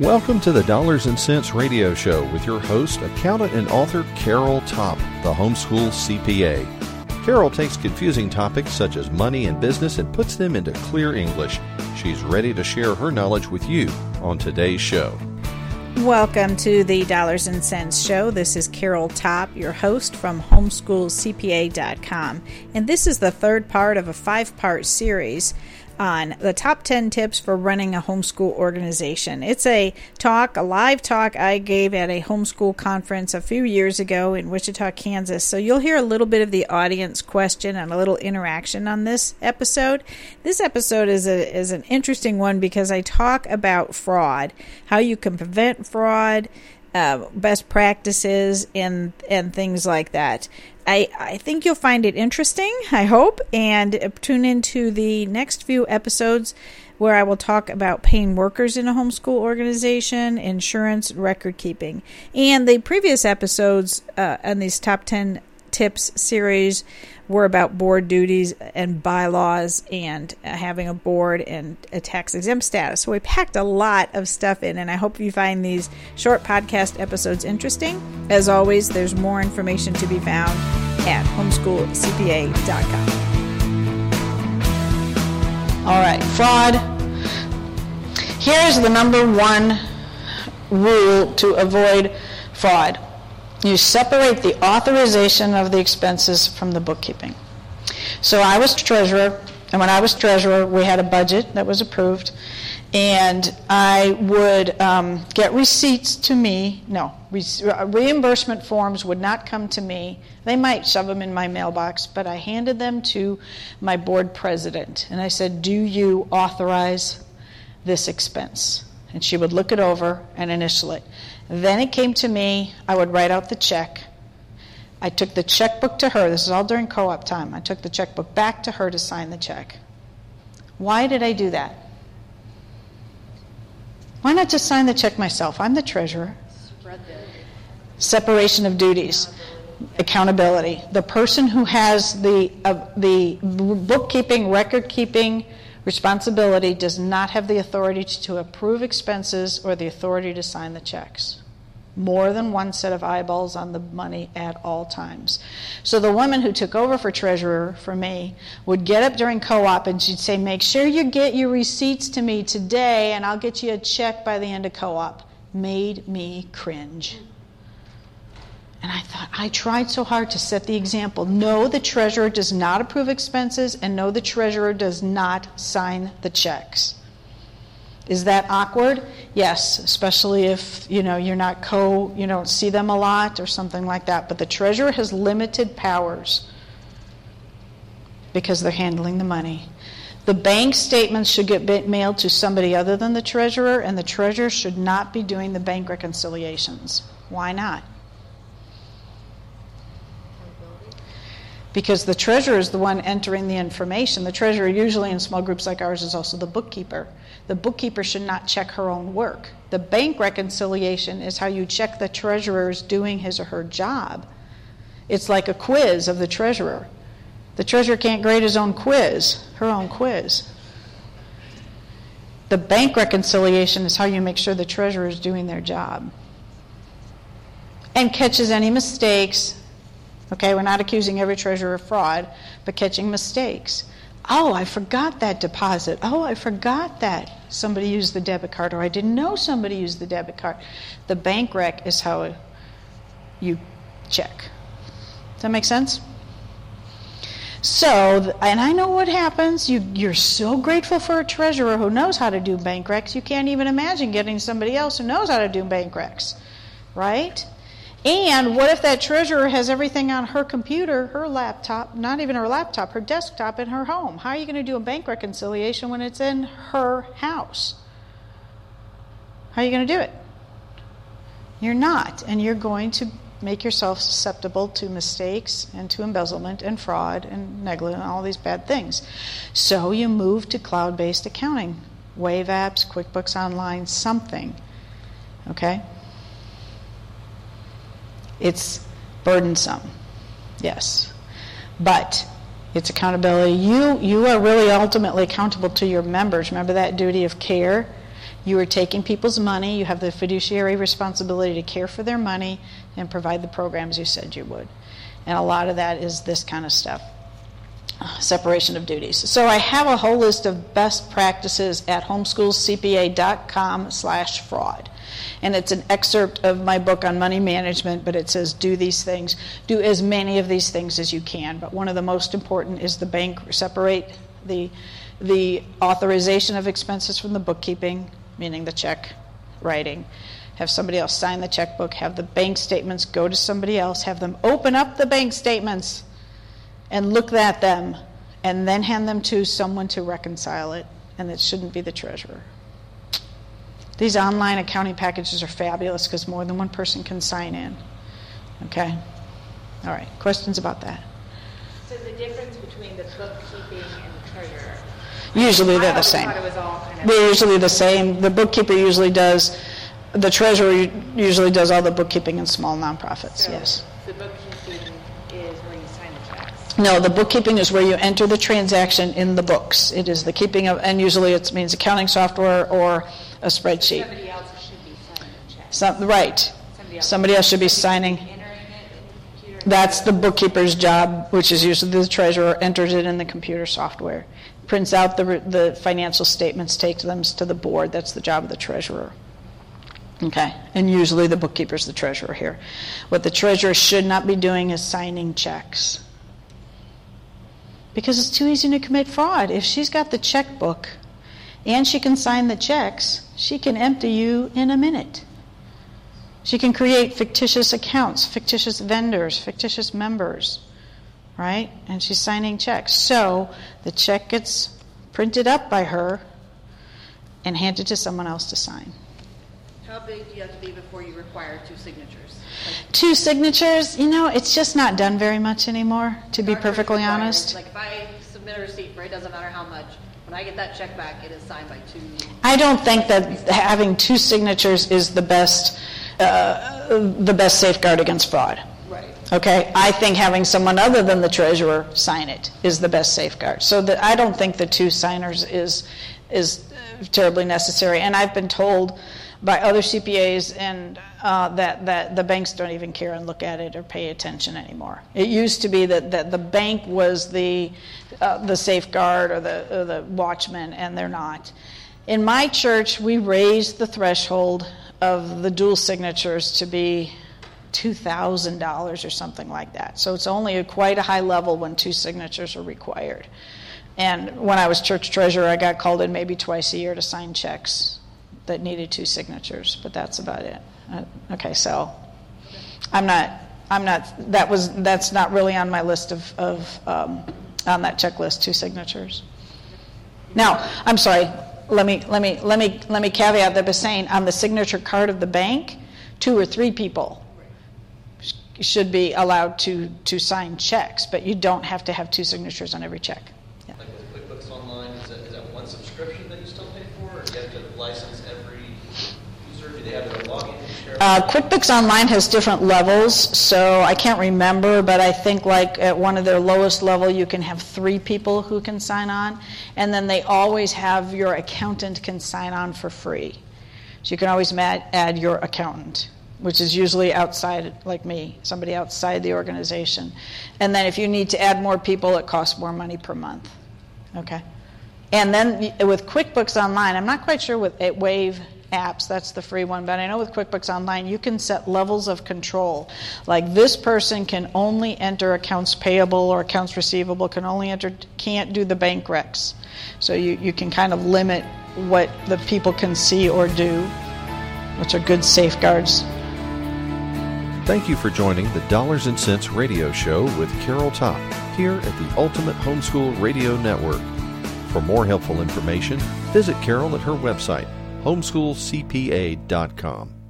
Welcome to the Dollars and Cents Radio Show with your host, accountant and author Carol Topp, the homeschool CPA. Carol takes confusing topics such as money and business and puts them into clear English. She's ready to share her knowledge with you on today's show. Welcome to the Dollars and Cents Show. This is Carol Topp, your host from homeschoolcpa.com. And this is the third part of a five part series on the top 10 tips for running a homeschool organization. It's a talk, a live talk I gave at a homeschool conference a few years ago in Wichita, Kansas. So you'll hear a little bit of the audience question and a little interaction on this episode. This episode is a is an interesting one because I talk about fraud, how you can prevent fraud, uh, best practices and and things like that. I, I think you'll find it interesting, I hope, and tune into the next few episodes where I will talk about paying workers in a homeschool organization, insurance, record keeping. And the previous episodes uh, on these top 10 tips series were about board duties and bylaws and having a board and a tax exempt status. So we packed a lot of stuff in, and I hope you find these short podcast episodes interesting. As always, there's more information to be found at homeschoolcpa.com. All right, fraud. Here's the number one rule to avoid fraud you separate the authorization of the expenses from the bookkeeping. So I was treasurer, and when I was treasurer, we had a budget that was approved, and I would um, get receipts to me. No, re- uh, reimbursement forms would not come to me. They might shove them in my mailbox, but I handed them to my board president, and I said, "Do you authorize this expense?" And she would look it over and initial it. Then it came to me, I would write out the check. I took the checkbook to her. This is all during co op time. I took the checkbook back to her to sign the check. Why did I do that? Why not just sign the check myself? I'm the treasurer. Separation of duties, accountability. The person who has the, uh, the bookkeeping, record keeping, responsibility does not have the authority to approve expenses or the authority to sign the checks. More than one set of eyeballs on the money at all times. So the woman who took over for treasurer for me would get up during co op and she'd say, Make sure you get your receipts to me today and I'll get you a check by the end of co op. Made me cringe. And I thought, I tried so hard to set the example. No, the treasurer does not approve expenses, and no, the treasurer does not sign the checks. Is that awkward? Yes, especially if you know you're not co, you don't see them a lot or something like that. But the treasurer has limited powers because they're handling the money. The bank statements should get mailed to somebody other than the treasurer, and the treasurer should not be doing the bank reconciliations. Why not? Because the treasurer is the one entering the information. The treasurer, usually in small groups like ours, is also the bookkeeper. The bookkeeper should not check her own work. The bank reconciliation is how you check the treasurer is doing his or her job. It's like a quiz of the treasurer. The treasurer can't grade his own quiz, her own quiz. The bank reconciliation is how you make sure the treasurer is doing their job and catches any mistakes Okay, we're not accusing every treasurer of fraud, but catching mistakes. Oh, I forgot that deposit. Oh, I forgot that somebody used the debit card, or I didn't know somebody used the debit card. The bank rec is how you check. Does that make sense? So, and I know what happens. You, you're so grateful for a treasurer who knows how to do bank recs, you can't even imagine getting somebody else who knows how to do bank recs, right? And what if that treasurer has everything on her computer, her laptop, not even her laptop, her desktop in her home? How are you going to do a bank reconciliation when it's in her house? How are you going to do it? You're not. And you're going to make yourself susceptible to mistakes and to embezzlement and fraud and negligence and all these bad things. So you move to cloud based accounting, Wave apps, QuickBooks Online, something. Okay? It's burdensome, yes. But it's accountability. You, you are really ultimately accountable to your members. Remember that duty of care? You are taking people's money. You have the fiduciary responsibility to care for their money and provide the programs you said you would. And a lot of that is this kind of stuff separation of duties. So I have a whole list of best practices at homeschoolcpa.com slash fraud. And it's an excerpt of my book on money management, but it says do these things. Do as many of these things as you can. But one of the most important is the bank separate the, the authorization of expenses from the bookkeeping, meaning the check writing. Have somebody else sign the checkbook, have the bank statements go to somebody else, have them open up the bank statements and look at them and then hand them to someone to reconcile it, and it shouldn't be the treasurer. These online accounting packages are fabulous because more than one person can sign in. Okay? All right, questions about that? So the difference between the bookkeeping and the treasurer? Usually they're the same. it was all kind of. They're usually the same. The bookkeeper usually does, the treasurer usually does all the bookkeeping in small nonprofits, So yes. The bookkeeping is where you sign the checks. No, the bookkeeping is where you enter the transaction in the books. It is the keeping of, and usually it means accounting software or a spreadsheet. Somebody else should be signing the check. Some, right. Somebody else. Somebody else should be signing. Entering it in the computer. That's the bookkeeper's job, which is usually the treasurer enters it in the computer software, prints out the, the financial statements, takes them to the board. That's the job of the treasurer. Okay, and usually the bookkeeper's the treasurer here. What the treasurer should not be doing is signing checks. Because it's too easy to commit fraud. If she's got the checkbook and she can sign the checks, she can empty you in a minute. She can create fictitious accounts, fictitious vendors, fictitious members, right? And she's signing checks. So the check gets printed up by her and handed to someone else to sign. How big do you have to be before you require two signatures? Like, Two signatures, you know, it's just not done very much anymore, to be perfectly honest. Like if I submit a receipt for it, doesn't matter how much, when I get that check back, it is signed by two. I don't think that having two signatures is the best, uh, the best safeguard against fraud. Right. Okay, I think having someone other than the treasurer sign it is the best safeguard. So that I don't think the two signers is is terribly necessary. And I've been told by other CPAs and uh, that that the banks don't even care and look at it or pay attention anymore. It used to be that, that the bank was the uh, the safeguard or the or the watchman, and they're not. In my church, we raised the threshold of the dual signatures to be $2,000 or something like that. So it's only a, quite a high level when two signatures are required. And when I was church treasurer, I got called in maybe twice a year to sign checks that needed two signatures, but that's about it. Uh, okay, so I'm not, I'm not, that was, that's not really on my list of, of um, on that checklist, two signatures. Now, I'm sorry, let me, let me, let me, let me caveat that by saying on the signature card of the bank, two or three people sh- should be allowed to, to sign checks, but you don't have to have two signatures on every check. Yeah. Like with QuickBooks Online, is that, is that one subscription that you still pay for, or do you have to license every user? Do they have their login? share? Uh, QuickBooks Online has different levels, so I can't remember, but I think like at one of their lowest level, you can have three people who can sign on, and then they always have your accountant can sign on for free. So you can always ma- add your accountant, which is usually outside, like me, somebody outside the organization. And then if you need to add more people, it costs more money per month. Okay. And then with QuickBooks Online, I'm not quite sure with Wave apps, that's the free one, but I know with QuickBooks Online, you can set levels of control. Like this person can only enter accounts payable or accounts receivable, can only enter, can't do the bank recs. So you, you can kind of limit what the people can see or do, which are good safeguards. Thank you for joining the Dollars and Cents Radio Show with Carol Topp here at the Ultimate Homeschool Radio Network. For more helpful information, visit Carol at her website, homeschoolcpa.com.